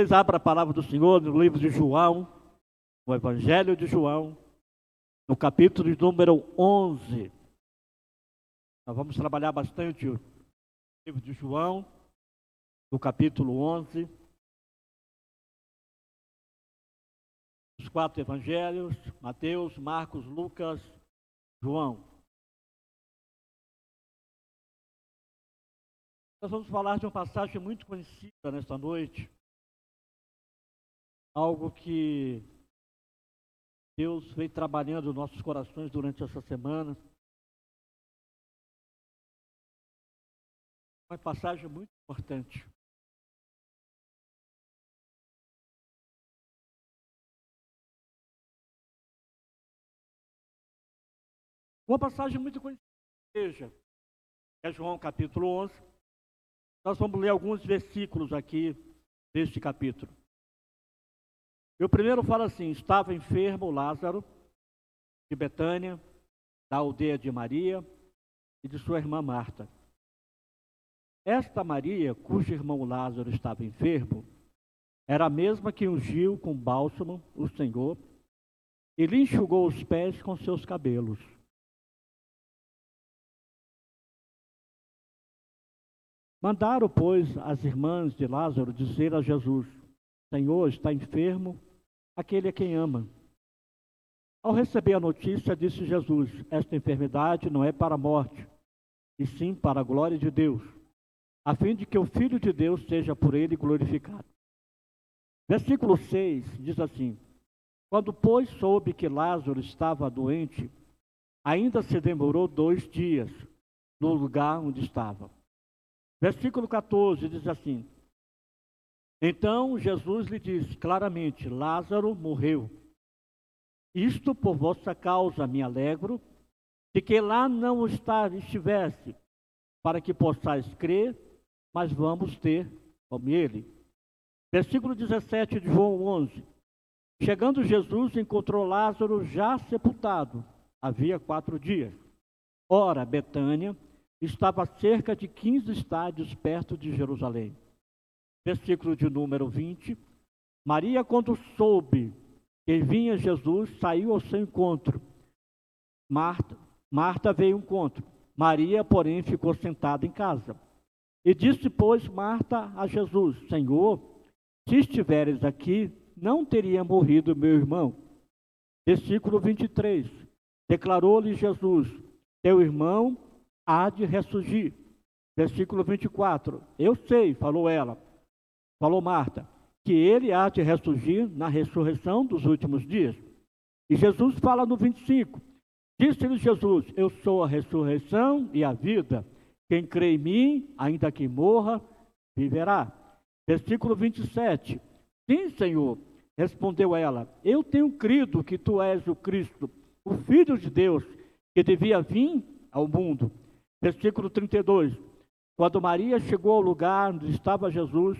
Vocês abram a palavra do Senhor no livro de João, no Evangelho de João, no capítulo de número 11. Nós vamos trabalhar bastante o livro de João, no capítulo 11. Os quatro evangelhos, Mateus, Marcos, Lucas, João. Nós vamos falar de uma passagem muito conhecida nesta noite. Algo que Deus vem trabalhando nos nossos corações durante essa semana. Uma passagem muito importante. Uma passagem muito conhecida, seja, é João capítulo 11. Nós vamos ler alguns versículos aqui deste capítulo. E o primeiro fala assim: estava enfermo Lázaro, de Betânia, da aldeia de Maria e de sua irmã Marta. Esta Maria, cujo irmão Lázaro estava enfermo, era a mesma que ungiu com bálsamo o Senhor e lhe enxugou os pés com seus cabelos. Mandaram, pois, as irmãs de Lázaro dizer a Jesus: Senhor, está enfermo aquele a quem ama. Ao receber a notícia, disse Jesus: Esta enfermidade não é para a morte, e sim para a glória de Deus, a fim de que o Filho de Deus seja por ele glorificado. Versículo 6 diz assim: Quando, pois, soube que Lázaro estava doente, ainda se demorou dois dias no lugar onde estava. Versículo 14 diz assim: Então Jesus lhe disse claramente: Lázaro morreu. Isto por vossa causa me alegro, de que lá não estar, estivesse, para que possais crer, mas vamos ter como ele. Versículo 17 de João 11. Chegando Jesus, encontrou Lázaro já sepultado, havia quatro dias. Ora, Betânia estava cerca de 15 estádios perto de Jerusalém. Versículo de número 20. Maria, quando soube que vinha Jesus, saiu ao seu encontro. Marta, Marta veio ao encontro. Maria, porém, ficou sentada em casa. E disse, pois, Marta a Jesus: Senhor, se estiveres aqui, não teria morrido meu irmão. Versículo 23. Declarou-lhe Jesus: Teu irmão há de ressurgir. Versículo 24. Eu sei, falou ela, falou Marta, que ele há de ressurgir na ressurreição dos últimos dias. E Jesus fala no 25. Disse-lhe Jesus: Eu sou a ressurreição e a vida. Quem crê em mim, ainda que morra, viverá. Versículo 27. Sim, Senhor, respondeu ela: Eu tenho crido que tu és o Cristo, o Filho de Deus, que devia vir ao mundo. Versículo 32. Quando Maria chegou ao lugar onde estava Jesus,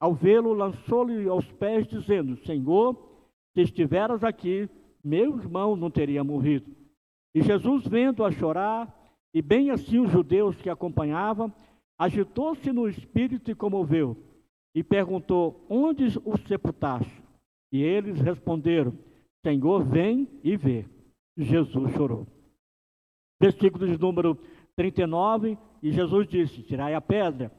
ao vê-lo, lançou-lhe aos pés, dizendo: Senhor, se estiveras aqui, meu irmão não teria morrido. E Jesus, vendo-a chorar, e bem assim os judeus que acompanhavam, agitou-se no espírito e comoveu, e perguntou: Onde o sepultaste? E eles responderam: Senhor, vem e vê. Jesus chorou. Versículo de número 39, e Jesus disse: Tirai a pedra.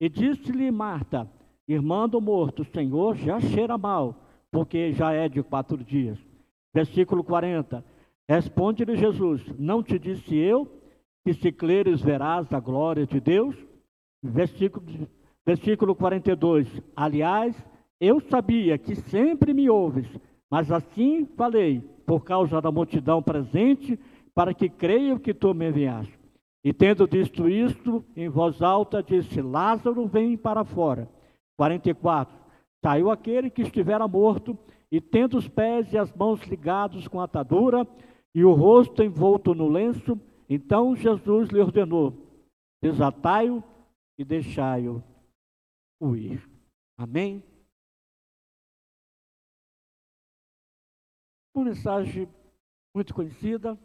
E disse-lhe Marta, irmã do morto: Senhor, já cheira mal, porque já é de quatro dias. Versículo 40. Responde-lhe Jesus: Não te disse eu que se creres verás a glória de Deus? Versículo, versículo 42. Aliás, eu sabia que sempre me ouves, mas assim falei, por causa da multidão presente, para que creiam que tu me enviaste. E tendo dito isto, em voz alta, disse: Lázaro, vem para fora. 44. Saiu aquele que estivera morto, e tendo os pés e as mãos ligados com atadura, e o rosto envolto no lenço, então Jesus lhe ordenou: Desatai-o e deixai-o ir. Amém? Uma mensagem muito conhecida,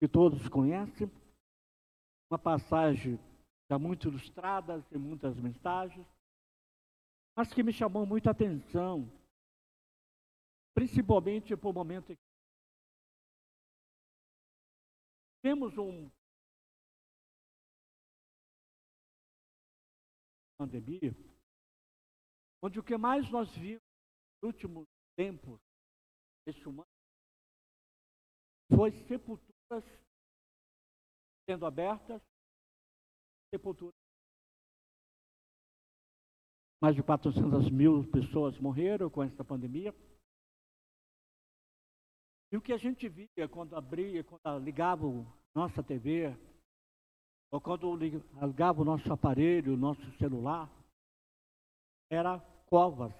que todos conhecem uma passagem já muito ilustrada, tem muitas mensagens. Mas que me chamou muita atenção, principalmente por momento em que temos um pandemia, onde o que mais nós vimos nos últimos tempos deste humano foi sepulturas sendo abertas, sepulturas. Mais de 400 mil pessoas morreram com essa pandemia. E o que a gente via quando abria, quando ligava nossa TV, ou quando ligava o nosso aparelho, o nosso celular, era covas,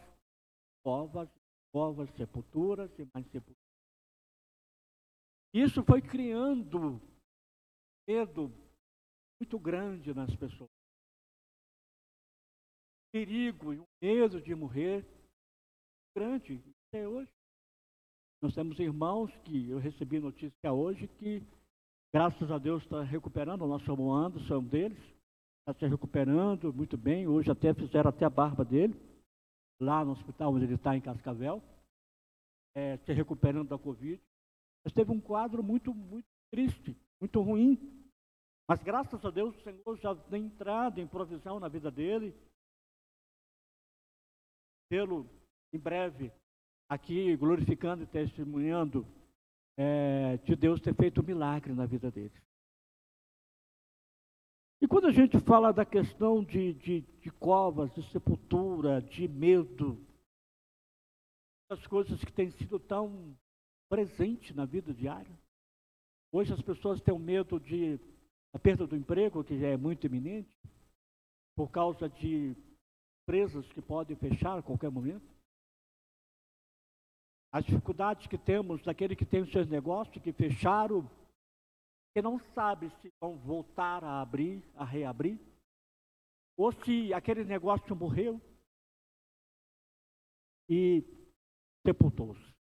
covas, covas, sepulturas e mais sepulturas. Isso foi criando medo muito grande nas pessoas. Perigo e um medo de morrer grande até hoje. Nós temos irmãos que eu recebi notícia hoje que, graças a Deus, está recuperando. O nosso irmão Anderson, um deles, está se recuperando muito bem. Hoje até fizeram até a barba dele, lá no hospital onde ele está, em Cascavel, é, se recuperando da Covid. Mas teve um quadro muito, muito triste, muito ruim. Mas graças a Deus o Senhor já tem entrado em provisão na vida dele. Pelo, em breve, aqui glorificando e testemunhando é, de Deus ter feito um milagre na vida dele. E quando a gente fala da questão de, de, de covas, de sepultura, de medo, as coisas que têm sido tão presentes na vida diária. Hoje as pessoas têm medo de a perda do emprego, que já é muito iminente, por causa de empresas que podem fechar a qualquer momento as dificuldades que temos daquele que tem os seus negócios, que fecharam, que não sabe se vão voltar a abrir, a reabrir, ou se aquele negócio morreu e sepultou-se.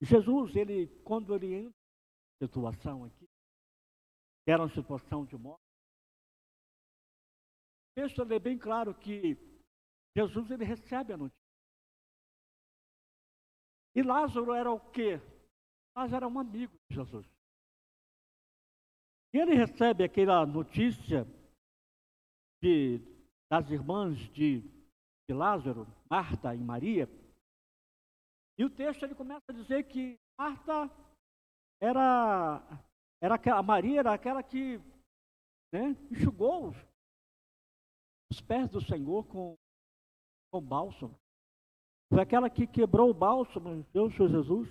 Jesus, ele, quando ele entra na situação aqui, que era uma situação de morte, texto é bem claro que Jesus ele recebe a notícia. E Lázaro era o quê? Lázaro era um amigo de Jesus. E ele recebe aquela notícia de, das irmãs de, de Lázaro, Marta e Maria. E o texto ele começa a dizer que Marta era, era a Maria era aquela que né, enxugou os, os pés do Senhor com, com bálsamo. Foi aquela que quebrou o bálsamo, Deus, Jesus.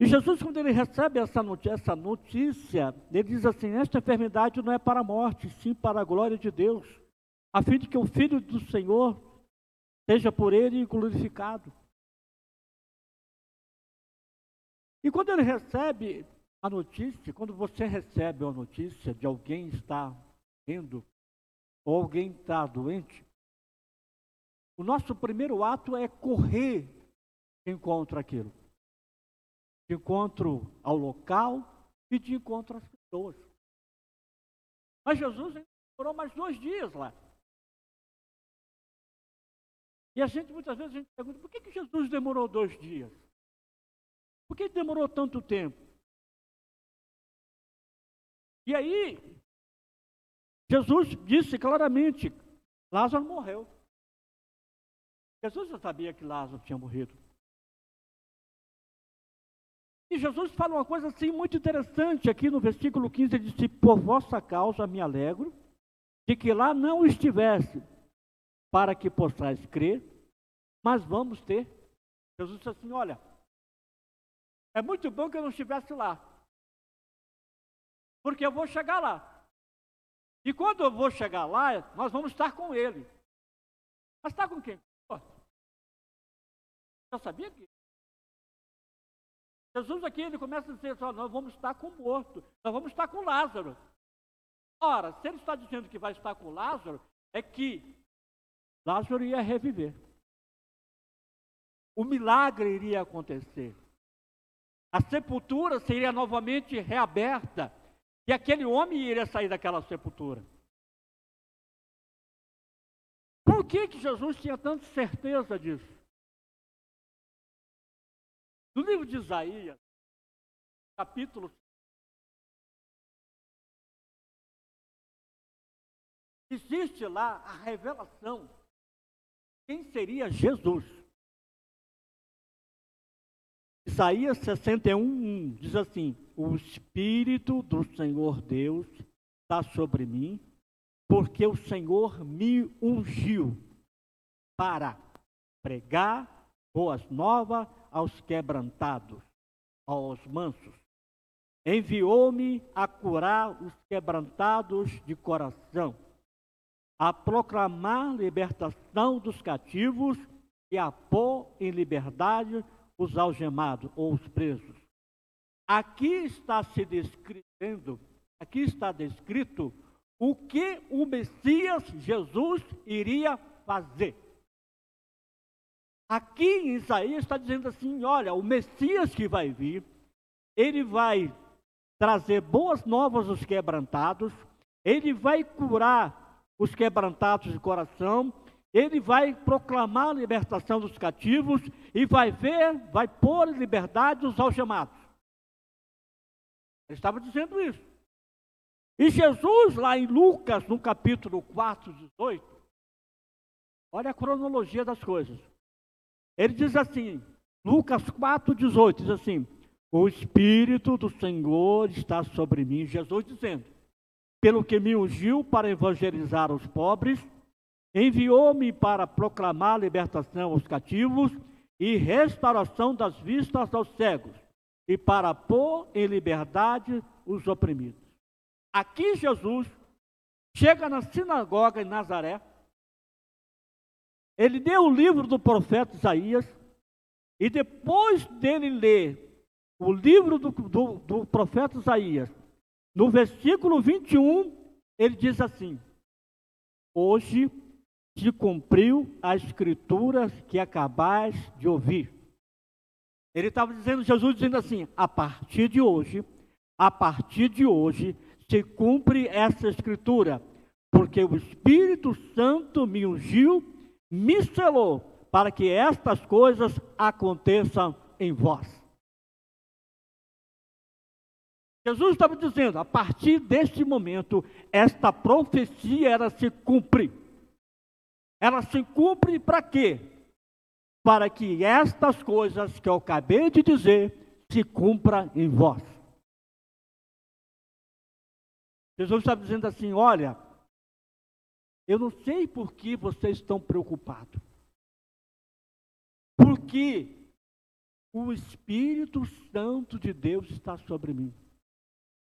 E Jesus, quando ele recebe essa notícia, essa notícia, ele diz assim: Esta enfermidade não é para a morte, sim para a glória de Deus, a fim de que o Filho do Senhor seja por ele glorificado. E quando ele recebe a notícia, quando você recebe a notícia de alguém estar vendo, ou alguém está doente, o nosso primeiro ato é correr de encontro àquilo. De encontro ao local e de encontro às pessoas. Mas Jesus demorou mais dois dias lá. E a gente, muitas vezes, a gente pergunta, por que, que Jesus demorou dois dias? Por que demorou tanto tempo? E aí, Jesus disse claramente, Lázaro morreu. Jesus já sabia que Lázaro tinha morrido. E Jesus fala uma coisa assim muito interessante aqui no versículo 15, ele disse, por vossa causa me alegro, de que lá não estivesse, para que possais crer, mas vamos ter. Jesus disse assim, olha, é muito bom que eu não estivesse lá, porque eu vou chegar lá. E quando eu vou chegar lá, nós vamos estar com ele. Mas está com quem? Já sabia que? Jesus aqui ele começa a dizer só, nós vamos estar com o morto, nós vamos estar com Lázaro. Ora, se ele está dizendo que vai estar com Lázaro, é que Lázaro ia reviver. O milagre iria acontecer. A sepultura seria novamente reaberta. E aquele homem iria sair daquela sepultura. Por que, que Jesus tinha tanta certeza disso? No livro de Isaías, capítulo existe lá a revelação quem seria Jesus. Isaías 61, 1 diz assim: O Espírito do Senhor Deus está sobre mim, porque o Senhor me ungiu para pregar boas novas aos quebrantados, aos mansos. Enviou-me a curar os quebrantados de coração, a proclamar libertação dos cativos e a pôr em liberdade os algemados ou os presos. Aqui está se descrevendo, aqui está descrito o que o Messias Jesus iria fazer. Aqui em Isaías está dizendo assim: olha, o Messias que vai vir, ele vai trazer boas novas aos quebrantados, ele vai curar os quebrantados de coração, ele vai proclamar a libertação dos cativos e vai ver, vai pôr em liberdade os algemados. Ele estava dizendo isso. E Jesus, lá em Lucas, no capítulo 4, 18, olha a cronologia das coisas. Ele diz assim, Lucas 4, 18, diz assim: O Espírito do Senhor está sobre mim, Jesus dizendo, pelo que me ungiu para evangelizar os pobres, enviou-me para proclamar libertação aos cativos e restauração das vistas aos cegos, e para pôr em liberdade os oprimidos. Aqui Jesus chega na sinagoga em Nazaré, ele deu o livro do profeta Isaías, e depois dele ler o livro do, do, do profeta Isaías, no versículo 21, ele diz assim: Hoje se cumpriu a escritura que acabais de ouvir. Ele estava dizendo, Jesus dizendo assim: a partir de hoje, a partir de hoje, se cumpre essa escritura, porque o Espírito Santo me ungiu me selou para que estas coisas aconteçam em vós. Jesus estava dizendo, a partir deste momento, esta profecia ela se cumpre. Ela se cumpre para quê? Para que estas coisas que eu acabei de dizer se cumpram em vós. Jesus estava dizendo assim: olha, eu não sei por que vocês estão preocupados. Porque o Espírito Santo de Deus está sobre mim.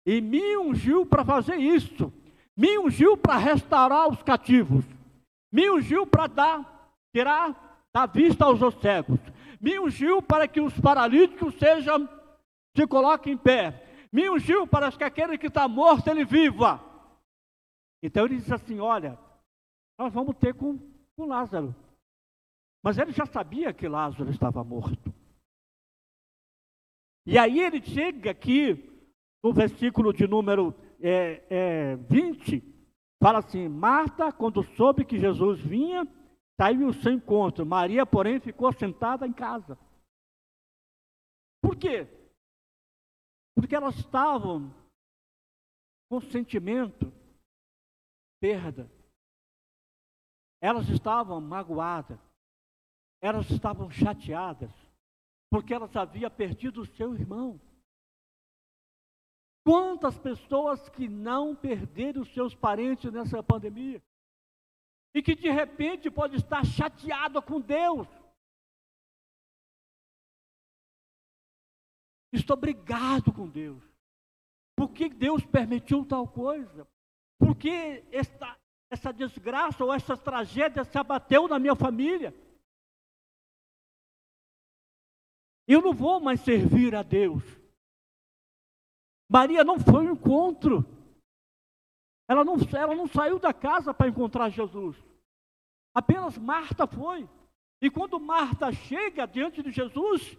E me ungiu para fazer isso. Me ungiu para restaurar os cativos. Me ungiu para dar, tirar da vista aos cegos. Me ungiu para que os paralíticos sejam, se coloquem em pé. Me ungiu para que aquele que está morto, ele viva. Então ele diz assim: olha, nós vamos ter com, com Lázaro. Mas ele já sabia que Lázaro estava morto. E aí ele chega aqui, no versículo de número é, é, 20, fala assim: Marta, quando soube que Jesus vinha, saiu ao seu encontro. Maria, porém, ficou sentada em casa. Por quê? Porque elas estavam com sentimento, perda. Elas estavam magoadas, elas estavam chateadas, porque elas haviam perdido o seu irmão. Quantas pessoas que não perderam seus parentes nessa pandemia? E que de repente pode estar chateado com Deus. Estou obrigado com Deus. Por que Deus permitiu tal coisa? Por que esta, essa desgraça ou essa tragédia se abateu na minha família. Eu não vou mais servir a Deus. Maria não foi ao encontro. Ela não, ela não saiu da casa para encontrar Jesus. Apenas Marta foi. E quando Marta chega diante de Jesus,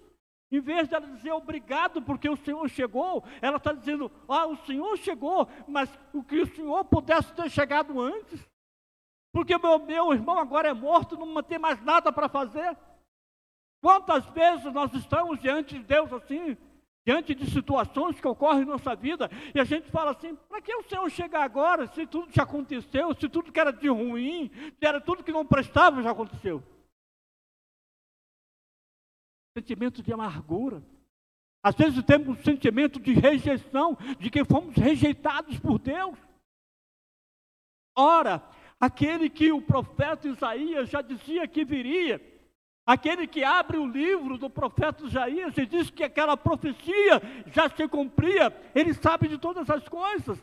em vez de ela dizer obrigado porque o Senhor chegou, ela está dizendo: Ah, o Senhor chegou, mas o que o Senhor pudesse ter chegado antes. porque meu, meu irmão agora é morto, não tem mais nada para fazer. Quantas vezes nós estamos diante de Deus assim, diante de situações que ocorrem em nossa vida, e a gente fala assim: para que o Senhor chegar agora, se tudo já aconteceu, se tudo que era de ruim, se era tudo que não prestava já aconteceu? Sentimento de amargura. Às vezes temos um sentimento de rejeição, de que fomos rejeitados por Deus. Ora, aquele que o profeta Isaías já dizia que viria, aquele que abre o livro do profeta Isaías e diz que aquela profecia já se cumpria, ele sabe de todas as coisas.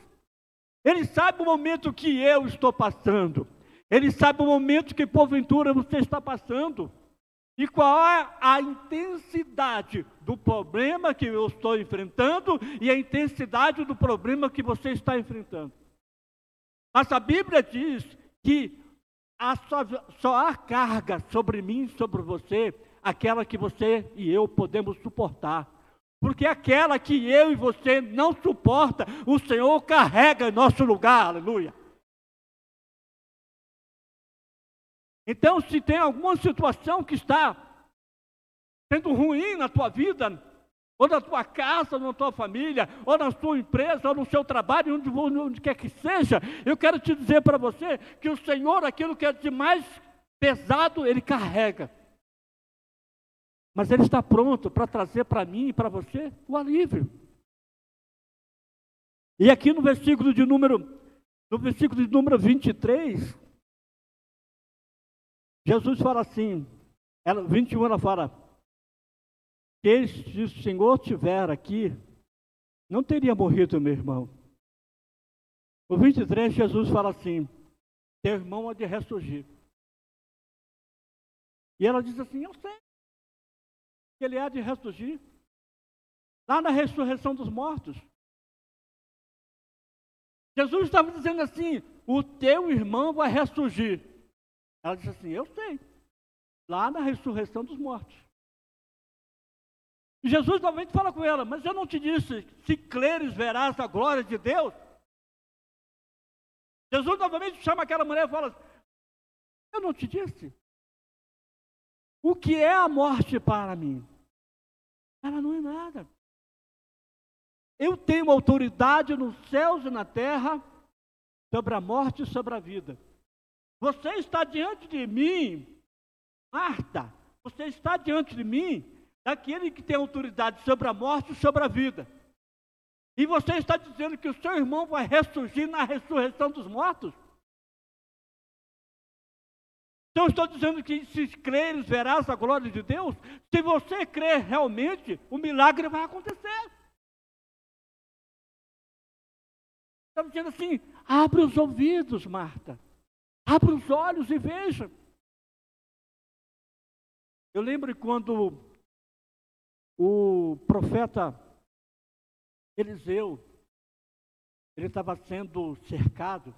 Ele sabe o momento que eu estou passando. Ele sabe o momento que porventura você está passando. E qual é a intensidade do problema que eu estou enfrentando e a intensidade do problema que você está enfrentando. Mas a Bíblia diz que há só, só há carga sobre mim, sobre você, aquela que você e eu podemos suportar. Porque aquela que eu e você não suporta, o Senhor carrega em nosso lugar, aleluia. Então, se tem alguma situação que está sendo ruim na tua vida, ou na tua casa, ou na tua família, ou na tua empresa, ou no seu trabalho, onde, onde quer que seja, eu quero te dizer para você que o Senhor, aquilo que é de mais pesado, Ele carrega. Mas Ele está pronto para trazer para mim e para você o alívio. E aqui no versículo de número, no versículo de número 23, Jesus fala assim, ela, 21 ela fala, que se o Senhor tiver aqui, não teria morrido meu irmão. O 23, Jesus fala assim: teu irmão há de ressurgir. E ela diz assim: Eu sei que ele há de ressurgir. Lá na ressurreição dos mortos. Jesus estava dizendo assim: O teu irmão vai ressurgir. Ela disse assim: Eu sei. Lá na ressurreição dos mortos. Jesus novamente fala com ela, mas eu não te disse, se creres verás a glória de Deus. Jesus novamente chama aquela mulher e fala, eu não te disse. O que é a morte para mim? Ela não é nada. Eu tenho autoridade nos céus e na terra sobre a morte e sobre a vida. Você está diante de mim, Marta, você está diante de mim daquele que tem autoridade sobre a morte e sobre a vida. E você está dizendo que o seu irmão vai ressurgir na ressurreição dos mortos? Então estou dizendo que se creres, verás a glória de Deus. Se você crer realmente, o milagre vai acontecer. Está dizendo assim: abre os ouvidos, Marta. Abre os olhos e veja. Eu lembro quando o profeta Eliseu, ele estava sendo cercado,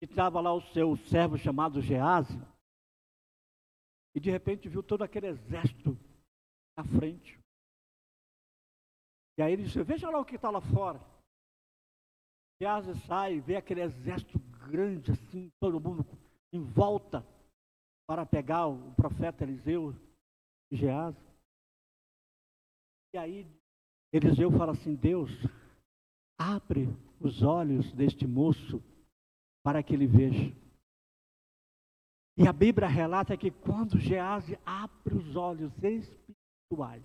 e estava lá o seu servo chamado Gease, e de repente viu todo aquele exército na frente. E aí ele disse, veja lá o que está lá fora. Gease sai, vê aquele exército grande assim, todo mundo em volta para pegar o profeta Eliseu e Gease. E aí Eliseu fala assim: Deus, abre os olhos deste moço para que ele veja. E a Bíblia relata que quando Gease abre os olhos espirituais,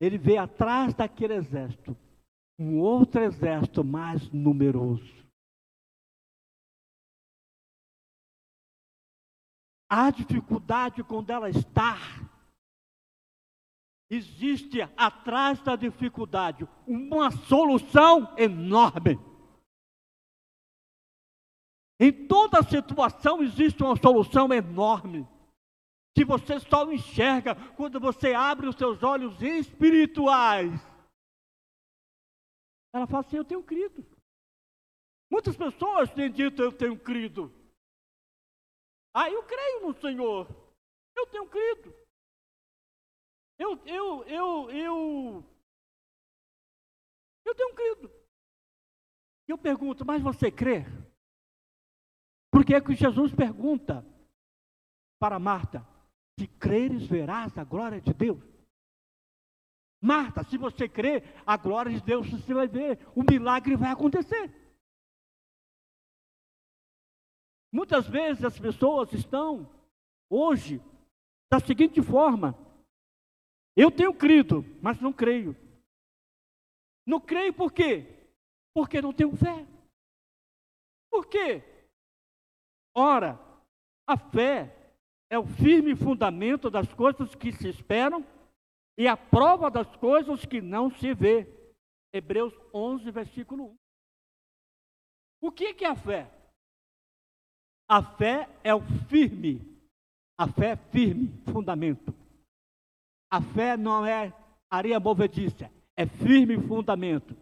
ele vê atrás daquele exército um outro exército mais numeroso. A dificuldade quando ela está existe atrás da dificuldade uma solução enorme. Em toda situação existe uma solução enorme. Que você só enxerga quando você abre os seus olhos espirituais. Ela fala assim: Eu tenho crido. Muitas pessoas têm dito: Eu tenho crido. Ah, eu creio no Senhor. Eu tenho crido. Eu, eu, eu, eu, eu tenho crido. Eu pergunto, mas você crê? Porque é que Jesus pergunta para Marta: se creres, verás a glória de Deus. Marta, se você crer, a glória de Deus você vai ver, o milagre vai acontecer. Muitas vezes as pessoas estão hoje da seguinte forma: eu tenho crido, mas não creio. Não creio por quê? Porque não tenho fé. Por quê? Ora, a fé é o firme fundamento das coisas que se esperam e a prova das coisas que não se vê. Hebreus 11, versículo 1. O que é a fé? A fé é o firme, a fé é firme, fundamento. A fé não é areia movediça, é firme fundamento.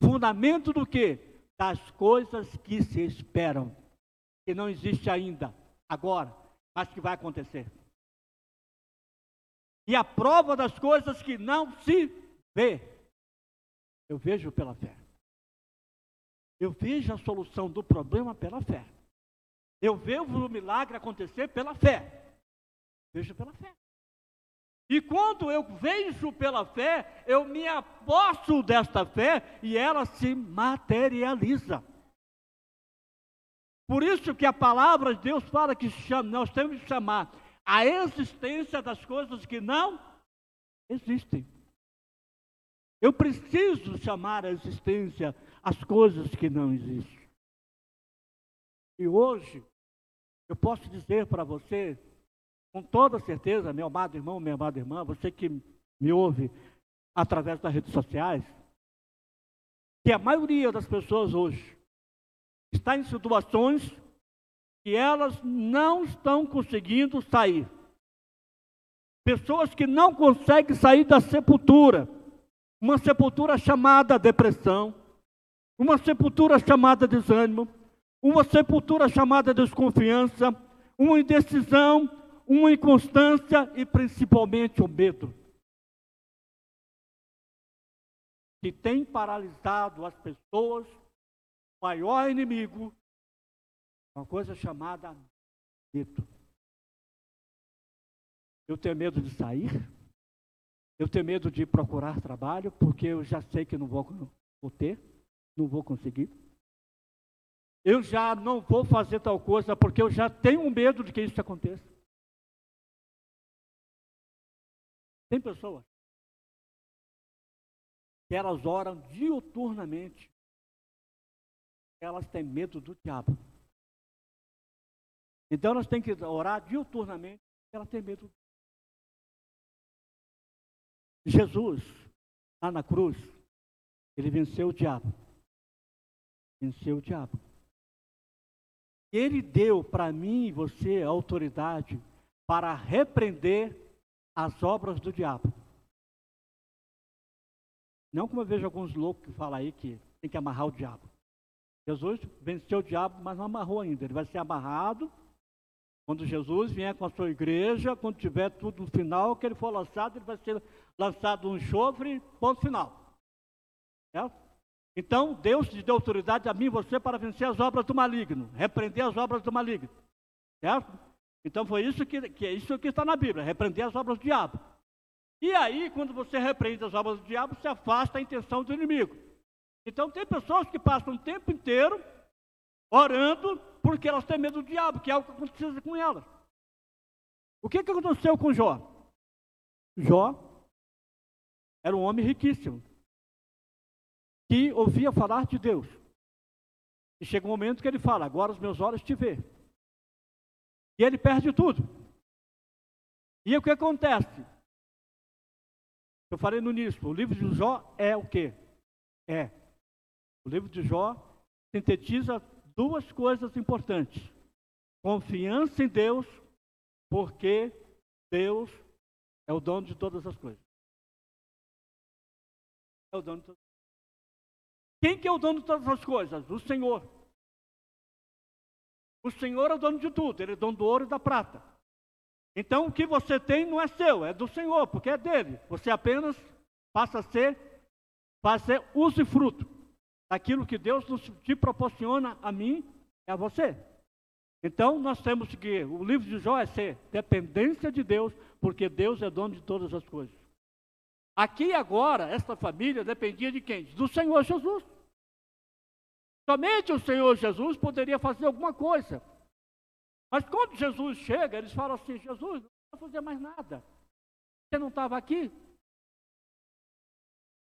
Fundamento do que? Das coisas que se esperam, que não existe ainda, agora mas que vai acontecer. E a prova das coisas que não se vê, eu vejo pela fé. Eu vejo a solução do problema pela fé. Eu vejo o milagre acontecer pela fé. Vejo pela fé. E quando eu vejo pela fé, eu me aposto desta fé e ela se materializa. Por isso que a palavra de Deus fala que nós temos que chamar a existência das coisas que não existem. Eu preciso chamar a existência as coisas que não existem. E hoje, eu posso dizer para você, com toda certeza, meu amado irmão, minha amada irmã, você que me ouve através das redes sociais, que a maioria das pessoas hoje está em situações que elas não estão conseguindo sair. Pessoas que não conseguem sair da sepultura. Uma sepultura chamada depressão, uma sepultura chamada desânimo, uma sepultura chamada desconfiança, uma indecisão, uma inconstância e principalmente o medo. Que tem paralisado as pessoas maior inimigo, uma coisa chamada medo. Eu tenho medo de sair, eu tenho medo de procurar trabalho, porque eu já sei que não vou, vou ter, não vou conseguir. Eu já não vou fazer tal coisa, porque eu já tenho medo de que isso aconteça. Tem pessoas que elas oram diuturnamente elas têm medo do diabo. Então elas têm que orar diuturnamente, elas têm medo. Jesus, lá na cruz, ele venceu o diabo. Venceu o diabo. Ele deu para mim e você a autoridade para repreender as obras do diabo. Não como eu vejo alguns loucos que falam aí que tem que amarrar o diabo. Jesus venceu o diabo, mas não amarrou ainda. Ele vai ser amarrado quando Jesus vier com a sua igreja, quando tiver tudo no final, que ele for lançado, ele vai ser lançado um chofre, ponto final. Então, Deus te deu autoridade a mim e você para vencer as obras do maligno, repreender as obras do maligno. Certo? Então foi isso que, que isso que está na Bíblia, repreender as obras do diabo. E aí, quando você repreende as obras do diabo, você afasta a intenção do inimigo. Então tem pessoas que passam o tempo inteiro orando porque elas têm medo do diabo, que é algo que aconteceu com elas. O que, que aconteceu com Jó? Jó era um homem riquíssimo, que ouvia falar de Deus. E chega um momento que ele fala: Agora os meus olhos te vê. E ele perde tudo. E o que acontece? Eu falei no início: o livro de Jó é o quê? É o livro de Jó sintetiza duas coisas importantes: confiança em Deus, porque Deus é o dono de todas as coisas. É o dono de todas Quem que é o dono de todas as coisas? O Senhor. O Senhor é o dono de tudo, Ele é dono do ouro e da prata. Então o que você tem não é seu, é do Senhor, porque é dele. Você apenas passa a ser, passa a ser uso e fruto aquilo que Deus te proporciona a mim e a você. Então nós temos que, o livro de Jó é ser dependência de Deus, porque Deus é dono de todas as coisas. Aqui agora, esta família dependia de quem? Do Senhor Jesus. Somente o Senhor Jesus poderia fazer alguma coisa. Mas quando Jesus chega, eles falam assim: Jesus, não vai fazer mais nada. Você não estava aqui?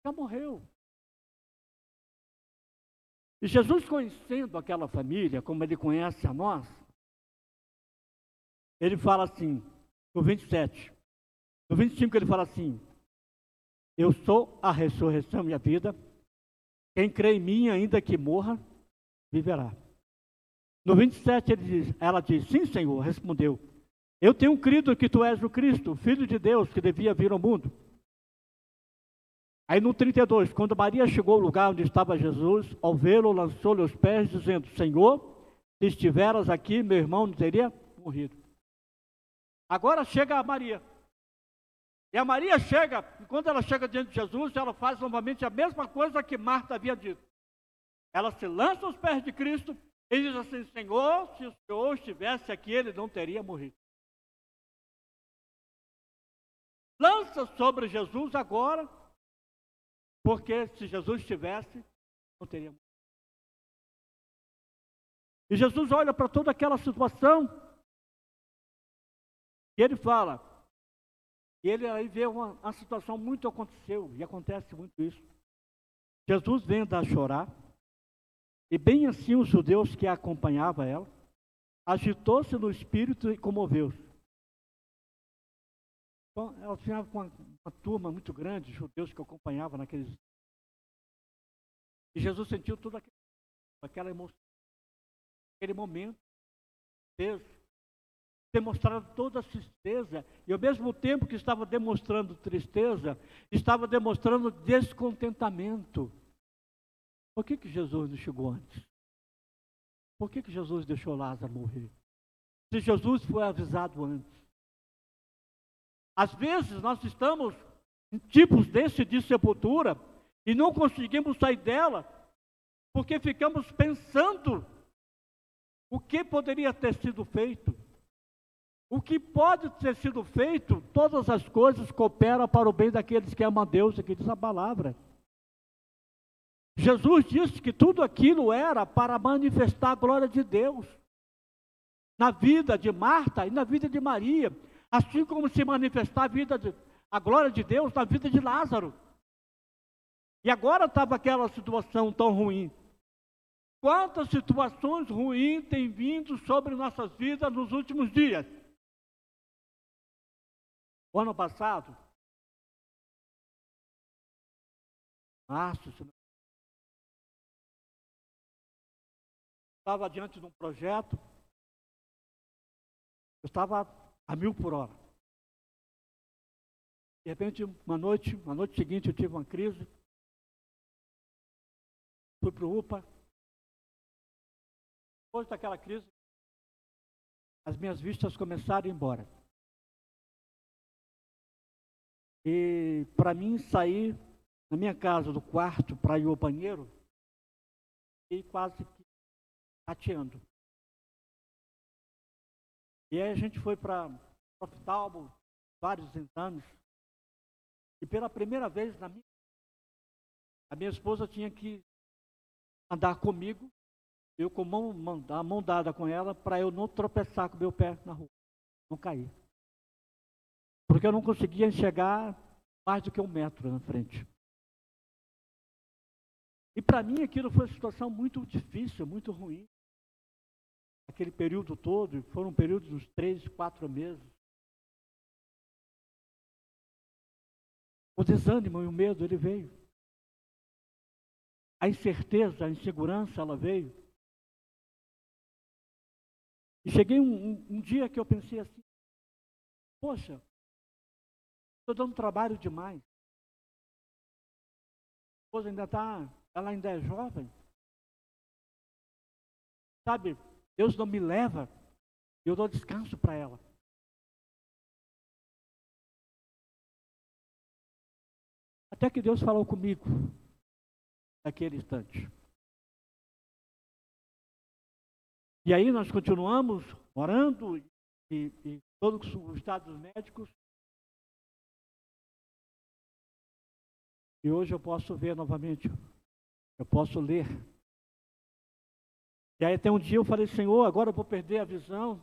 Já morreu. E Jesus, conhecendo aquela família, como ele conhece a nós, ele fala assim, no 27. No 25 ele fala assim: Eu sou a ressurreição e a vida. Quem crê em mim, ainda que morra, viverá. No 27 ele diz, ela diz: Sim, Senhor, respondeu. Eu tenho crido que tu és o Cristo, filho de Deus, que devia vir ao mundo. Aí no 32, quando Maria chegou ao lugar onde estava Jesus, ao vê-lo, lançou-lhe os pés, dizendo: Senhor, se estiveras aqui, meu irmão não teria morrido. Agora chega a Maria. E a Maria chega, e quando ela chega diante de Jesus, ela faz novamente a mesma coisa que Marta havia dito. Ela se lança aos pés de Cristo e diz assim: Senhor, se o Senhor estivesse aqui, ele não teria morrido. Lança sobre Jesus agora, porque se Jesus estivesse, não teria morrido. E Jesus olha para toda aquela situação e ele fala, e ele aí vê uma, uma situação muito aconteceu, e acontece muito isso. Jesus vem a chorar, e bem assim os judeus que acompanhavam ela, agitou-se no espírito e comoveu-se. Então, ela tinha uma, uma turma muito grande de judeus que acompanhavam naqueles. E Jesus sentiu toda aquela emoção, aquele momento, peso, demonstrando toda a tristeza, e ao mesmo tempo que estava demonstrando tristeza, estava demonstrando descontentamento. Por que, que Jesus não chegou antes? Por que, que Jesus deixou Lázaro morrer? Se Jesus foi avisado antes. Às vezes nós estamos em tipos desse de sepultura e não conseguimos sair dela porque ficamos pensando o que poderia ter sido feito. O que pode ter sido feito, todas as coisas cooperam para o bem daqueles que amam a Deus, aqui diz a palavra. Jesus disse que tudo aquilo era para manifestar a glória de Deus na vida de Marta e na vida de Maria, assim como se manifestar a, vida de, a glória de Deus na vida de Lázaro. E agora estava aquela situação tão ruim. Quantas situações ruins têm vindo sobre nossas vidas nos últimos dias? O ano passado, março, estava diante de um projeto, eu estava a mil por hora. De repente, uma noite, uma noite seguinte, eu tive uma crise. Fui para o UPA. Depois daquela crise, as minhas vistas começaram a ir embora. E para mim sair na minha casa do quarto para ir ao banheiro, e quase que tateando. E aí a gente foi para oftalmo, vários exames. E pela primeira vez na minha a minha esposa tinha que andar comigo, eu com mão, a mão dada com ela, para eu não tropeçar com meu pé na rua, não cair porque eu não conseguia enxergar mais do que um metro na frente. E para mim aquilo foi uma situação muito difícil, muito ruim. Aquele período todo, foram períodos uns três, quatro meses. O desânimo e o medo, ele veio. A incerteza, a insegurança, ela veio. E cheguei um, um, um dia que eu pensei assim, poxa, Estou dando trabalho demais. A esposa ainda está, ela ainda é jovem. Sabe, Deus não me leva, eu dou descanso para ela. Até que Deus falou comigo naquele instante. E aí nós continuamos orando e, e todos os dados médicos. E hoje eu posso ver novamente, eu posso ler. E aí até um dia eu falei, Senhor, agora eu vou perder a visão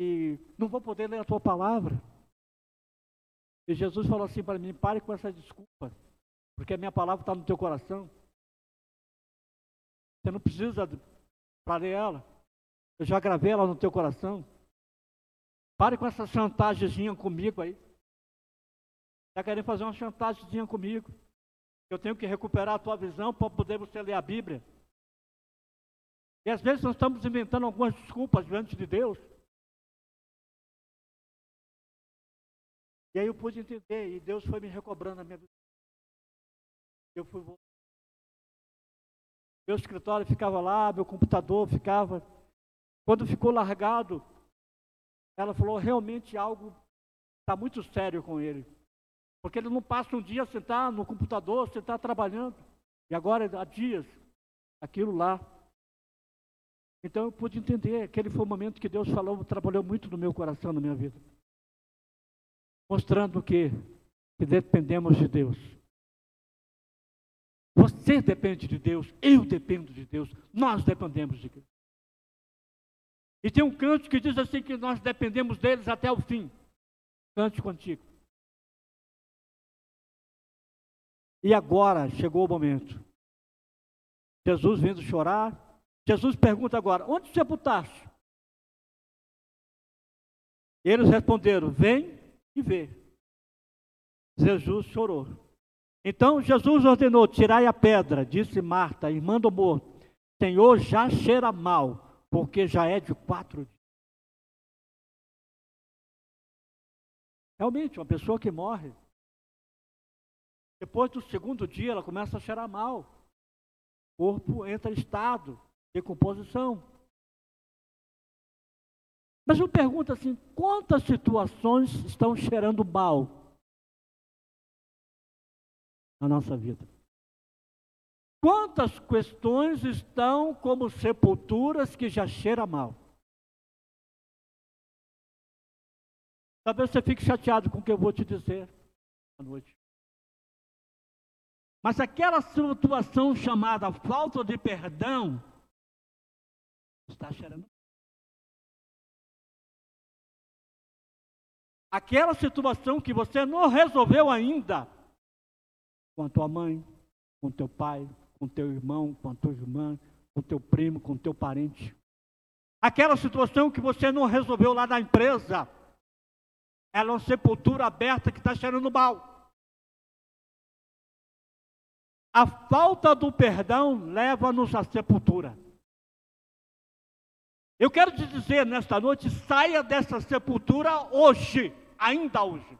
e não vou poder ler a tua palavra. E Jesus falou assim para mim: pare com essa desculpa, porque a minha palavra está no teu coração. Você não precisa para ler ela. Eu já gravei ela no teu coração. Pare com essa chantagemzinha comigo aí. Está querendo fazer uma chantagemzinha comigo. Eu tenho que recuperar a tua visão para poder você ler a Bíblia. E às vezes nós estamos inventando algumas desculpas diante de Deus. E aí eu pude entender, e Deus foi me recobrando a minha vida. Eu fui Meu escritório ficava lá, meu computador ficava. Quando ficou largado, ela falou, realmente algo está muito sério com ele. Porque ele não passa um dia sentar no computador, sentar trabalhando. E agora, há dias, aquilo lá. Então eu pude entender, aquele foi o momento que Deus falou, trabalhou muito no meu coração, na minha vida mostrando que, que dependemos de Deus. Você depende de Deus, eu dependo de Deus, nós dependemos de Deus. E tem um canto que diz assim que nós dependemos deles até o fim. Cântico antigo. E agora chegou o momento. Jesus vindo chorar. Jesus pergunta agora: onde sepultaste? Eles responderam: vem e vê. Jesus chorou. Então Jesus ordenou: tirai a pedra, disse Marta, irmã do morto. Senhor, já cheira mal, porque já é de quatro dias. Realmente, uma pessoa que morre, depois do segundo dia, ela começa a cheirar mal. O corpo entra em estado decomposição. Mas eu pergunto assim: quantas situações estão cheirando mal na nossa vida? Quantas questões estão como sepulturas que já cheiram mal? Talvez você fique chateado com o que eu vou te dizer à noite. Mas aquela situação chamada falta de perdão está cheirando aquela situação que você não resolveu ainda com a tua mãe, com teu pai, com teu irmão, com a tua irmã, com teu primo, com teu parente. Aquela situação que você não resolveu lá na empresa, ela é uma sepultura aberta que está cheirando mal. A falta do perdão leva-nos à sepultura. Eu quero te dizer nesta noite: saia dessa sepultura hoje ainda hoje.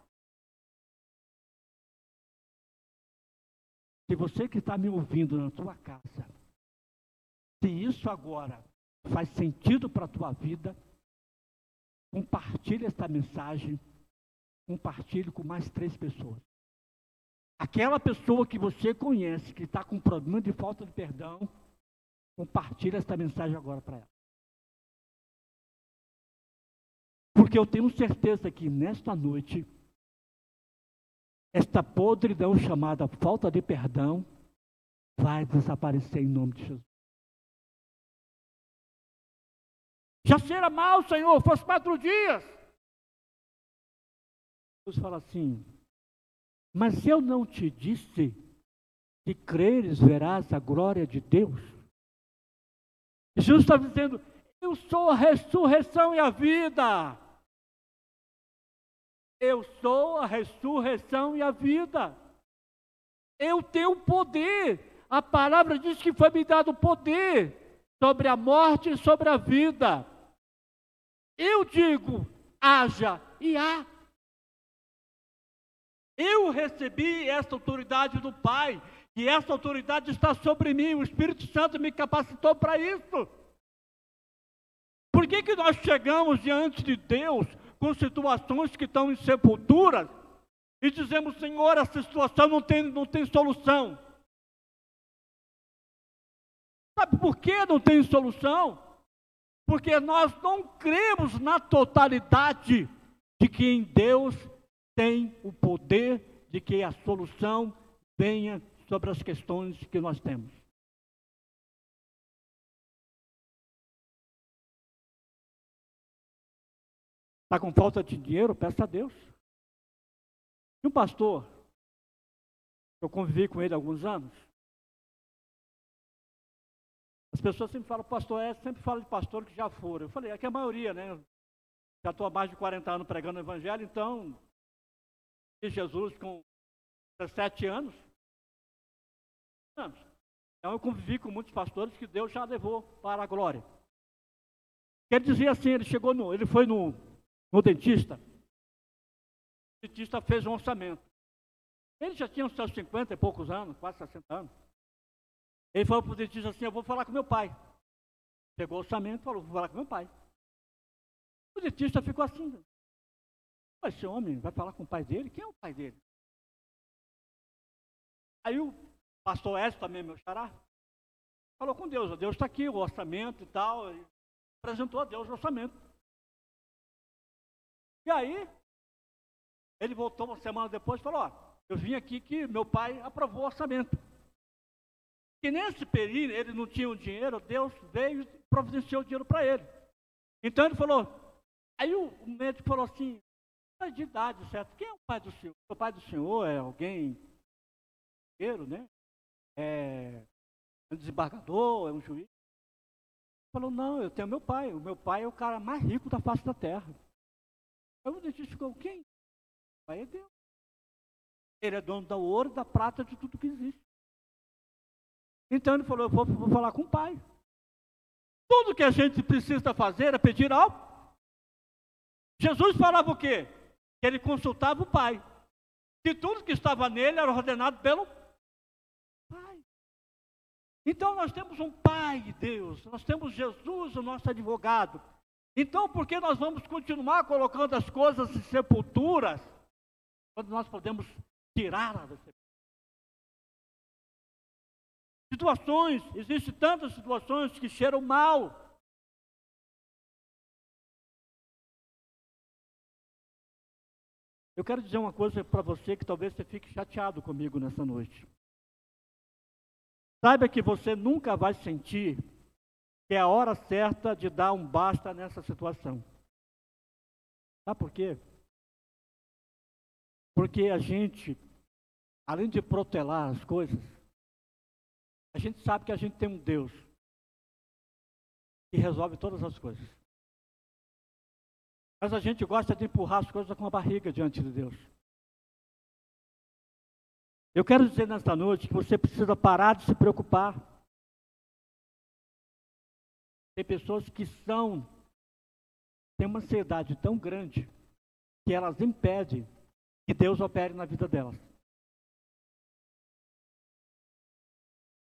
Se você que está me ouvindo na tua casa, se isso agora faz sentido para a tua vida, compartilhe esta mensagem, compartilhe com mais três pessoas. Aquela pessoa que você conhece, que está com problema de falta de perdão, compartilhe esta mensagem agora para ela. Porque eu tenho certeza que nesta noite, esta podridão chamada falta de perdão vai desaparecer em nome de Jesus. Já será mal, Senhor, faz quatro dias. Jesus fala assim, mas eu não te disse que creres verás a glória de Deus? Jesus está dizendo, eu sou a ressurreição e a vida. Eu sou a ressurreição e a vida. Eu tenho poder. A palavra diz que foi me dado poder sobre a morte e sobre a vida. Eu digo, haja e há. Eu recebi essa autoridade do Pai, e essa autoridade está sobre mim. O Espírito Santo me capacitou para isso. Por que, que nós chegamos diante de Deus com situações que estão em sepulturas e dizemos, Senhor, essa situação não tem, não tem solução. Sabe por que não tem solução? porque nós não cremos na totalidade de que em Deus tem o poder de que a solução venha sobre as questões que nós temos. Está com falta de dinheiro? Peça a Deus. E um pastor, eu convivi com ele há alguns anos. As pessoas sempre falam, pastor é, sempre fala de pastor que já foram. Eu falei, é que a maioria, né? Já estou há mais de 40 anos pregando o evangelho, então, e Jesus com 17 anos. anos. Então eu convivi com muitos pastores que Deus já levou para a glória. Ele dizia assim, ele chegou no, ele foi no, no dentista. O dentista fez um orçamento. Ele já tinha uns seus 50 e poucos anos, quase 60 anos. Ele falou para o dentista assim, eu vou falar com meu pai. Pegou o orçamento e falou, vou falar com meu pai. O dentista ficou assim. Esse homem vai falar com o pai dele? Quem é o pai dele? Aí o pastor Edson, também meu xará, falou com Deus. Deus está aqui, o orçamento e tal. E apresentou a Deus o orçamento. E aí, ele voltou uma semana depois e falou, ó, eu vim aqui que meu pai aprovou o orçamento. E nesse período ele não tinha o dinheiro, Deus veio e providenciou o dinheiro para ele. Então ele falou, Aí o, médico falou assim, de idade, certo? Quem é o pai do senhor? O pai do senhor é alguém, né? É um desembargador, é um juiz? Ele falou, não, eu tenho meu pai. O meu pai é o cara mais rico da face da terra. Aí o dentista ficou, quem? Pai é Deus. Ele é dono do ouro, da prata, de tudo que existe. Então ele falou, eu vou, vou falar com o pai. Tudo que a gente precisa fazer é pedir ao Jesus falava o quê? Que ele consultava o Pai. Que tudo que estava nele era ordenado pelo Pai. Então nós temos um Pai, Deus. Nós temos Jesus, o nosso advogado. Então, por que nós vamos continuar colocando as coisas em sepulturas, quando nós podemos tirá-las? Situações, existem tantas situações que cheiram mal. Eu quero dizer uma coisa para você que talvez você fique chateado comigo nessa noite. Saiba que você nunca vai sentir que é a hora certa de dar um basta nessa situação. Sabe por quê? Porque a gente, além de protelar as coisas, a gente sabe que a gente tem um Deus que resolve todas as coisas. Mas a gente gosta de empurrar as coisas com a barriga diante de Deus. Eu quero dizer nesta noite que você precisa parar de se preocupar. Tem pessoas que são, têm uma ansiedade tão grande que elas impedem que Deus opere na vida delas.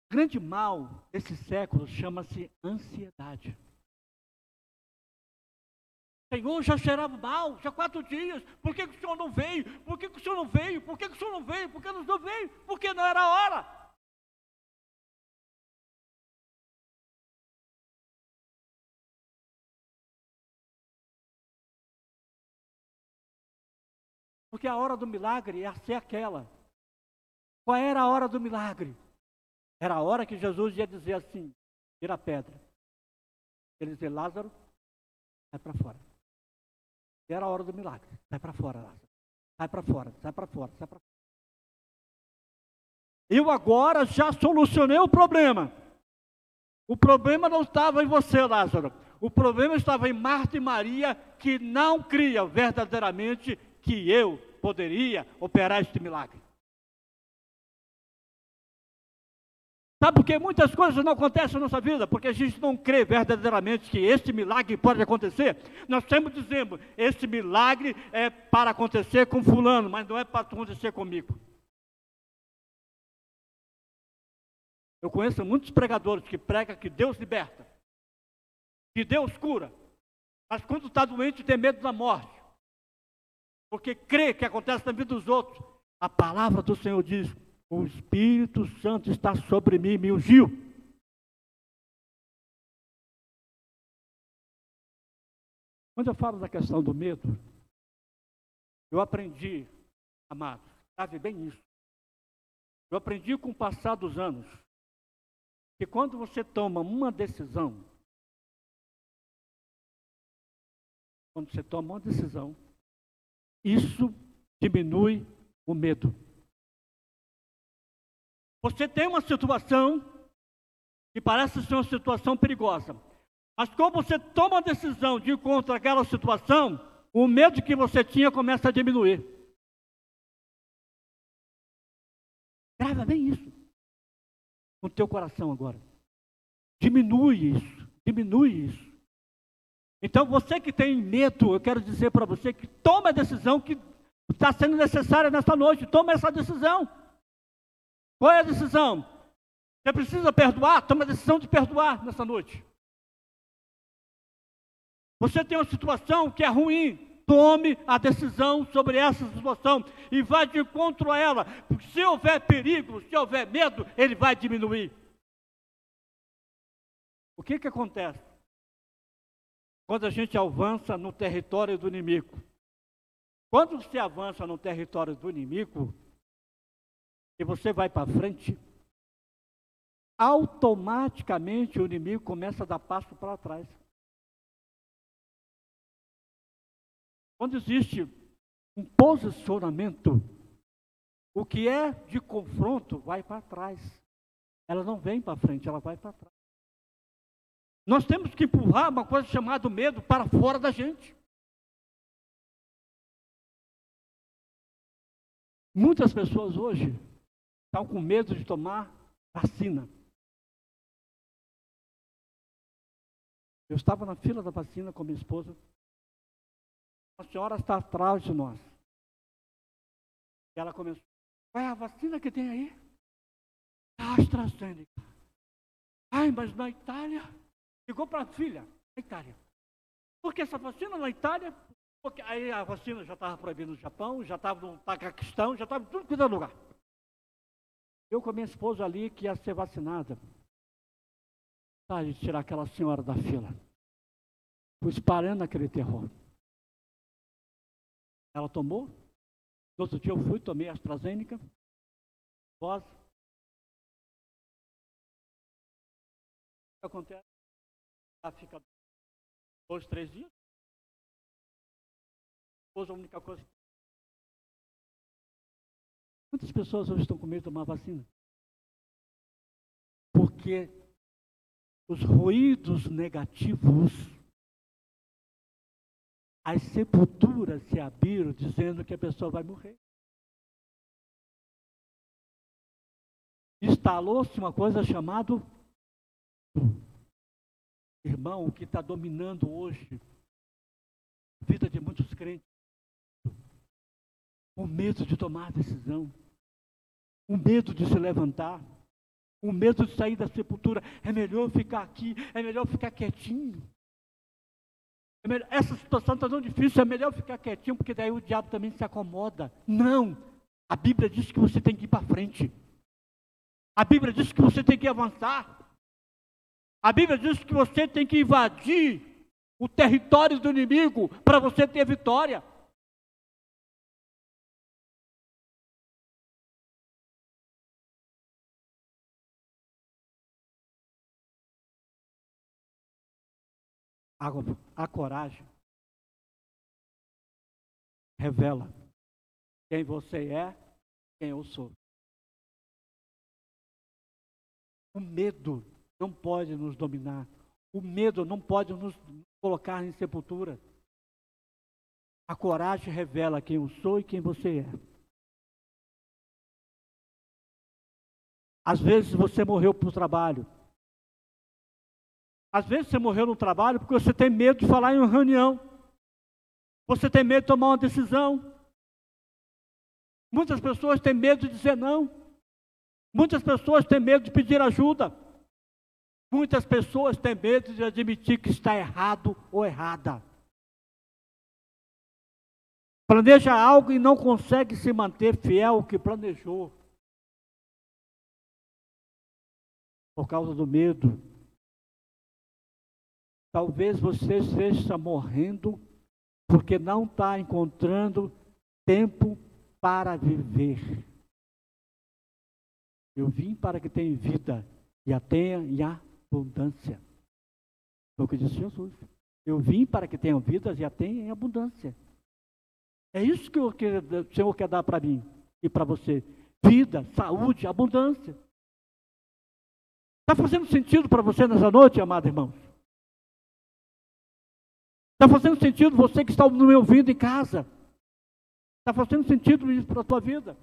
O grande mal desse século chama-se ansiedade. Senhor, já cheirava mal, já quatro dias. Por que, que o senhor não veio? Por que, que o senhor não veio? Por que, que o senhor não veio? Por que não veio? Porque não era hora. Porque a hora do milagre ia ser aquela. Qual era a hora do milagre? Era a hora que Jesus ia dizer assim: tira a pedra. Ele dizia, Lázaro, vai para fora. Era a hora do milagre. Sai para fora, Lázaro. Sai para fora, sai para fora, sai para fora. Eu agora já solucionei o problema. O problema não estava em você, Lázaro. O problema estava em Marta e Maria, que não cria verdadeiramente que eu poderia operar este milagre. Sabe por que muitas coisas não acontecem na nossa vida? Porque a gente não crê verdadeiramente que este milagre pode acontecer. Nós sempre dizemos, este milagre é para acontecer com fulano, mas não é para acontecer comigo. Eu conheço muitos pregadores que pregam que Deus liberta, que Deus cura, mas quando está doente tem medo da morte, porque crê que acontece na vida dos outros. A palavra do Senhor diz: o Espírito Santo está sobre mim, me ungiu. Quando eu falo da questão do medo, eu aprendi, amados, sabe bem isso. Eu aprendi com o passar dos anos que quando você toma uma decisão, quando você toma uma decisão, isso diminui o medo. Você tem uma situação que parece ser uma situação perigosa, mas quando você toma a decisão de ir contra aquela situação, o medo que você tinha começa a diminuir. Grava bem isso no teu coração agora. Diminui isso, diminui isso. Então você que tem medo, eu quero dizer para você que toma a decisão que está sendo necessária nesta noite. Toma essa decisão. Qual é a decisão? Você precisa perdoar? Toma a decisão de perdoar nessa noite. Você tem uma situação que é ruim, tome a decisão sobre essa situação e vá de encontro a ela. Porque se houver perigo, se houver medo, ele vai diminuir. O que que acontece? Quando a gente avança no território do inimigo. Quando você avança no território do inimigo e você vai para frente, automaticamente o inimigo começa a dar passo para trás. Quando existe um posicionamento, o que é de confronto vai para trás. Ela não vem para frente, ela vai para trás. Nós temos que empurrar uma coisa chamada medo para fora da gente. Muitas pessoas hoje estão com medo de tomar vacina. Eu estava na fila da vacina com minha esposa. A senhora está atrás de nós. Ela começou. Qual é a vacina que tem aí? A AstraZeneca. Ai, mas na Itália. Ligou para a filha, na Itália. Porque essa vacina na Itália. Porque aí a vacina já estava proibida no Japão, já estava no Paquistão, já estava em tudo que é lugar. Eu com a minha esposa ali, que ia ser vacinada. Tá, de tirar aquela senhora da fila. Fui espalhando aquele terror. Ela tomou. No outro dia eu fui, tomei AstraZeneca. Voz. O que acontece? Fica dois, três dias. Hoje a única coisa. Quantas pessoas hoje estão com medo de tomar vacina? Porque os ruídos negativos as sepulturas se abriram dizendo que a pessoa vai morrer. Instalou-se uma coisa chamada irmão, o que está dominando hoje a vida de muitos crentes. O medo de tomar decisão, o medo de se levantar, o medo de sair da sepultura. É melhor ficar aqui, é melhor ficar quietinho. É melhor, essa situação está tão difícil, é melhor ficar quietinho, porque daí o diabo também se acomoda. Não! A Bíblia diz que você tem que ir para frente. A Bíblia diz que você tem que avançar. A Bíblia diz que você tem que invadir o território do inimigo para você ter vitória. A, coragem revela quem você é, quem eu sou. O medo não pode nos dominar. O medo não pode nos colocar em sepultura. A coragem revela quem eu sou e quem você é. Às vezes você morreu para o trabalho. Às vezes você morreu no trabalho porque você tem medo de falar em uma reunião. Você tem medo de tomar uma decisão. Muitas pessoas têm medo de dizer não. Muitas pessoas têm medo de pedir ajuda. Muitas pessoas têm medo de admitir que está errado ou errada. Planeja algo e não consegue se manter fiel ao que planejou. Por causa do medo Talvez você esteja morrendo porque não está encontrando tempo para viver. Eu vim para que tenha vida e a tenha em abundância. Foi o que disse Jesus. Eu vim para que tenham vidas e a tenha em abundância. É isso que o Senhor quer dar para mim e para você. Vida, saúde, abundância. Está fazendo sentido para você nessa noite, amado irmão? Está fazendo sentido você que está me ouvindo em casa? Está fazendo sentido isso para a tua vida?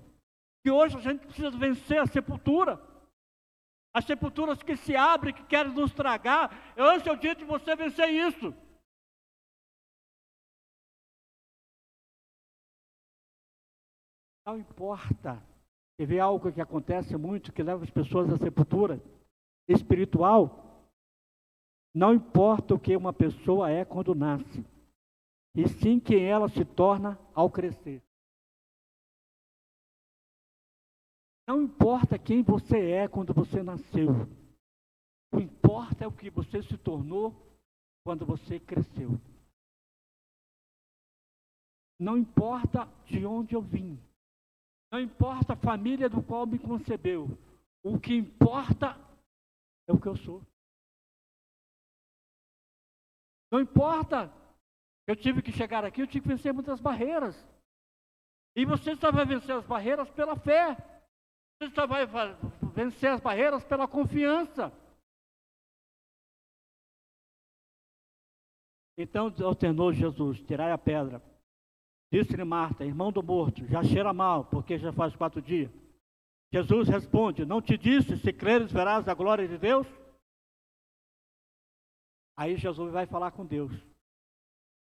Que hoje a gente precisa vencer a sepultura. As sepulturas que se abrem, que querem nos tragar. Hoje é o dia de você vencer isso. Não importa. Vê algo que acontece muito, que leva as pessoas à sepultura espiritual. Não importa o que uma pessoa é quando nasce, e sim quem ela se torna ao crescer. Não importa quem você é quando você nasceu. O que importa é o que você se tornou quando você cresceu. Não importa de onde eu vim. Não importa a família do qual me concebeu. O que importa é o que eu sou. Não importa. Eu tive que chegar aqui, eu tive que vencer muitas barreiras. E você só vai vencer as barreiras pela fé. Você vai vencer as barreiras pela confiança. Então ordenou Jesus: tirai a pedra. Disse-lhe Marta, irmão do morto, já cheira mal, porque já faz quatro dias. Jesus responde: Não te disse, se creres, verás a glória de Deus? Aí Jesus vai falar com Deus.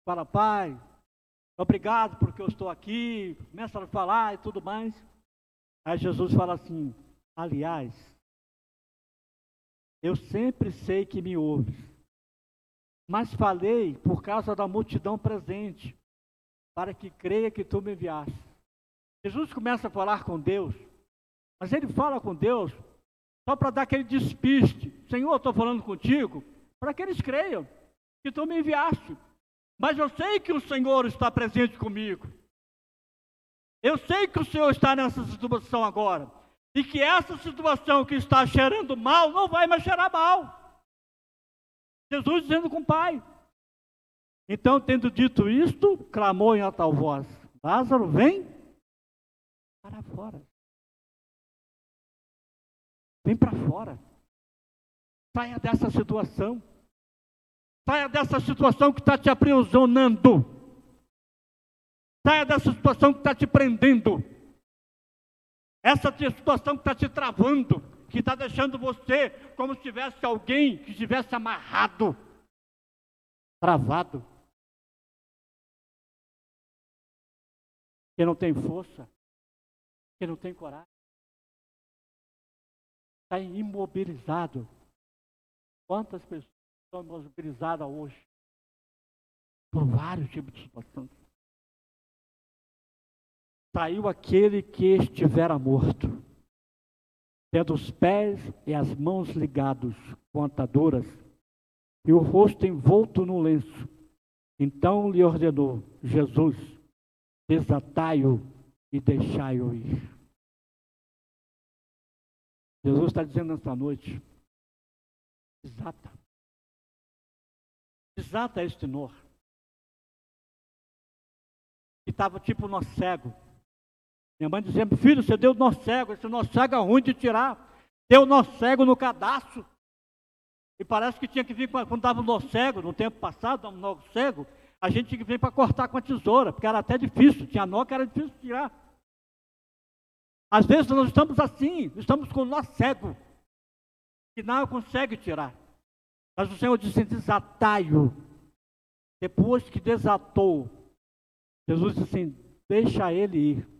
Fala, Pai, obrigado porque eu estou aqui. Começa a falar e tudo mais. Aí Jesus fala assim: Aliás, eu sempre sei que me ouves, mas falei por causa da multidão presente, para que creia que tu me enviaste. Jesus começa a falar com Deus, mas ele fala com Deus só para dar aquele despiste: Senhor, estou falando contigo para que eles creiam que tu me enviaste. Mas eu sei que o Senhor está presente comigo. Eu sei que o Senhor está nessa situação agora. E que essa situação que está cheirando mal não vai mais cheirar mal. Jesus dizendo com o Pai. Então, tendo dito isto, clamou em alta voz: Lázaro, vem para fora. Vem para fora. Saia dessa situação. Saia dessa situação que está te aprisionando. Saia dessa situação que está te prendendo. Essa situação que está te travando, que está deixando você como se tivesse alguém que estivesse amarrado, travado. Que não tem força, que não tem coragem. Está imobilizado. Quantas pessoas estamos mobilizadas hoje por vários tipos de situações. Saiu aquele que estivera morto, tendo os pés e as mãos ligados com ataduras e o rosto envolto no lenço. Então lhe ordenou Jesus: desatai-o e deixai-o ir. Jesus está dizendo nesta noite: desata. Desata este nó. Que estava tipo nó cego. Minha mãe dizia, filho, você deu nó cego, esse nó cego é ruim de tirar. Deu nó cego no cadastro. E parece que tinha que vir, quando dava um nó cego, no tempo passado, um nó cego, a gente tinha que vir para cortar com a tesoura, porque era até difícil, tinha nó que era difícil tirar. Às vezes nós estamos assim, estamos com o nó cego, que não consegue tirar. Mas o Senhor disse: desatai-o. Depois que desatou, Jesus disse assim: deixa ele ir.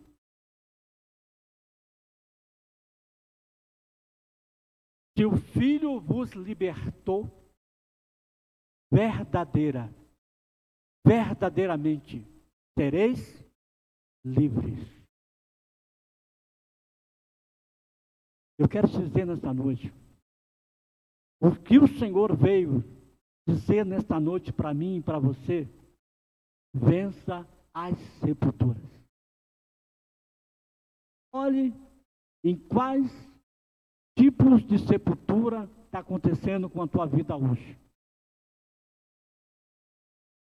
Se o Filho vos libertou, verdadeira, verdadeiramente sereis livres. Eu quero te dizer nesta noite, o que o Senhor veio dizer nesta noite para mim e para você: vença as sepulturas. Olhe em quais tipos de sepultura está acontecendo com a tua vida hoje.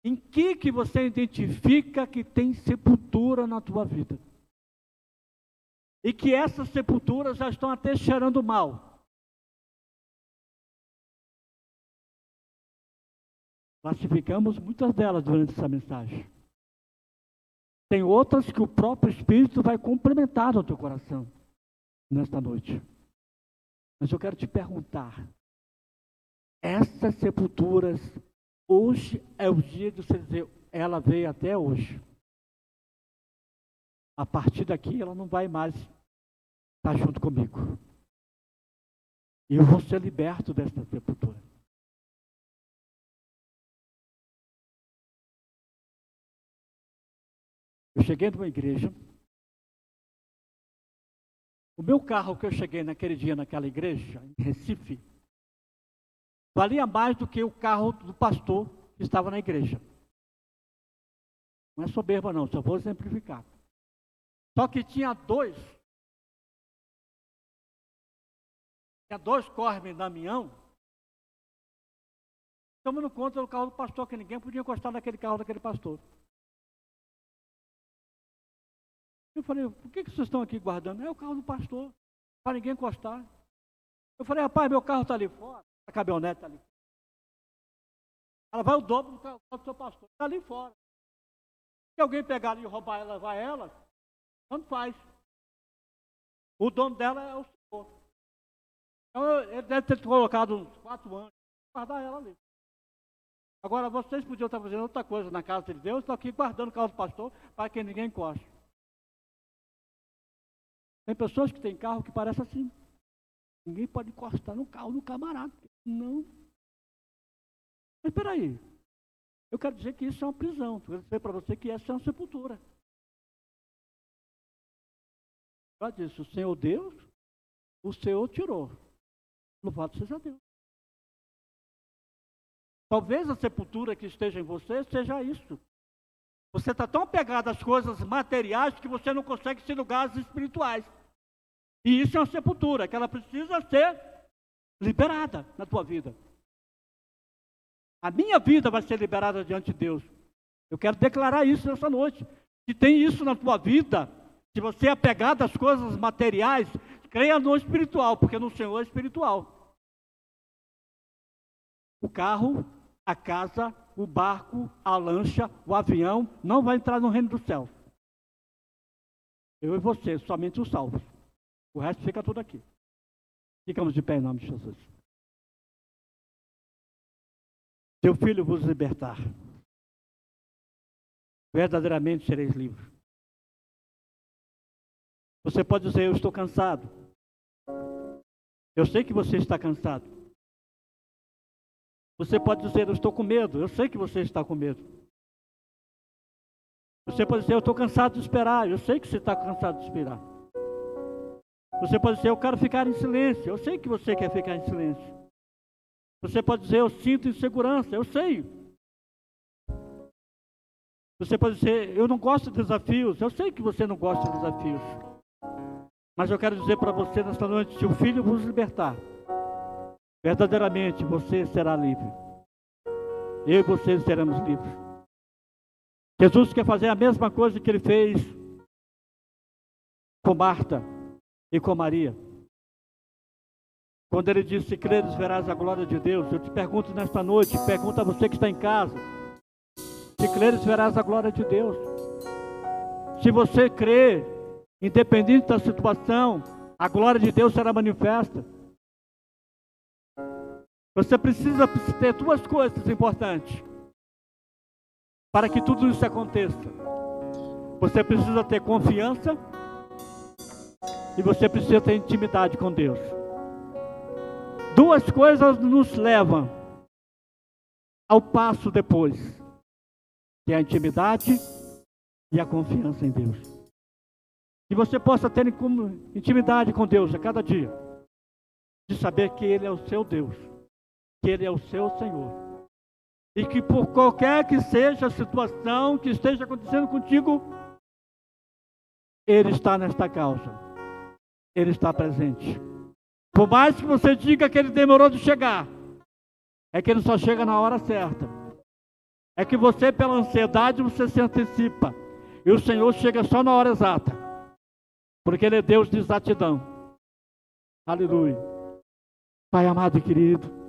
Em que que você identifica que tem sepultura na tua vida? E que essas sepulturas já estão até cheirando mal. Classificamos muitas delas durante essa mensagem. Tem outras que o próprio Espírito vai complementar no teu coração nesta noite. Mas eu quero te perguntar: essas sepulturas, hoje é o dia de você dizer, ela veio até hoje. A partir daqui ela não vai mais estar junto comigo. E eu vou ser liberto dessa sepultura. Eu cheguei numa igreja. O meu carro que eu cheguei naquele dia naquela igreja, em Recife, valia mais do que o carro do pastor que estava na igreja. Não é soberba, não, só vou exemplificar. Só que tinha dois. Tinha dois Corme Damião. Tomando conta do carro do pastor, que ninguém podia encostar naquele carro daquele pastor. Eu falei, por que, que vocês estão aqui guardando? É o carro do pastor, para ninguém encostar. Eu falei, rapaz, meu carro está ali fora, a caminhonete está ali fora. Ela vai o dobro do carro do seu pastor, está ali fora. Se alguém pegar ali e roubar ela, levar ela, tanto faz. O dono dela é o senhor. Então ele deve ter colocado uns quatro anos para guardar ela ali. Agora vocês podiam estar fazendo outra coisa na casa de Deus, estão aqui guardando o carro do pastor para que ninguém encoste. Tem pessoas que têm carro que parece assim. Ninguém pode encostar no carro do camarada. Não. Mas espera aí. Eu quero dizer que isso é uma prisão. Eu quero dizer para você que essa é uma sepultura. Ela disse, o Senhor Deus, o Senhor tirou. Louvado seja Deus. Talvez a sepultura que esteja em você seja isso. Você está tão apegado às coisas materiais que você não consegue se lugares espirituais. E isso é uma sepultura, que ela precisa ser liberada na tua vida. A minha vida vai ser liberada diante de Deus. Eu quero declarar isso nessa noite. Se tem isso na tua vida, se você é apegado às coisas materiais, creia no espiritual, porque no Senhor é espiritual. O carro, a casa, o barco, a lancha, o avião não vai entrar no reino do céu. Eu e você, somente os salvos. O resto fica tudo aqui. Ficamos de pé em nome de Jesus. Seu filho vos libertar. Verdadeiramente sereis livres. Você pode dizer, eu estou cansado. Eu sei que você está cansado. Você pode dizer, eu estou com medo. Eu sei que você está com medo. Você pode dizer, eu estou cansado de esperar. Eu sei que você está cansado de esperar. Você pode dizer, eu quero ficar em silêncio. Eu sei que você quer ficar em silêncio. Você pode dizer, eu sinto insegurança. Eu sei. Você pode dizer, eu não gosto de desafios. Eu sei que você não gosta de desafios. Mas eu quero dizer para você nesta noite: se o Filho vos libertar, verdadeiramente você será livre. Eu e você seremos livres. Jesus quer fazer a mesma coisa que ele fez com Marta e com Maria. Quando ele disse: Se creres, verás a glória de Deus. Eu te pergunto nesta noite, pergunta a você que está em casa: Se creres, verás a glória de Deus. Se você crê, independente da situação, a glória de Deus será manifesta. Você precisa ter duas coisas importantes para que tudo isso aconteça. Você precisa ter confiança e você precisa ter intimidade com Deus. Duas coisas nos levam ao passo depois, que é a intimidade e a confiança em Deus. Que você possa ter intimidade com Deus a cada dia, de saber que Ele é o seu Deus, que Ele é o seu Senhor, E que por qualquer que seja a situação que esteja acontecendo contigo, Ele está nesta causa. Ele está presente. Por mais que você diga que Ele demorou de chegar, é que Ele só chega na hora certa. É que você, pela ansiedade, você se antecipa. E o Senhor chega só na hora exata. Porque Ele é Deus de exatidão. Aleluia. Pai amado e querido.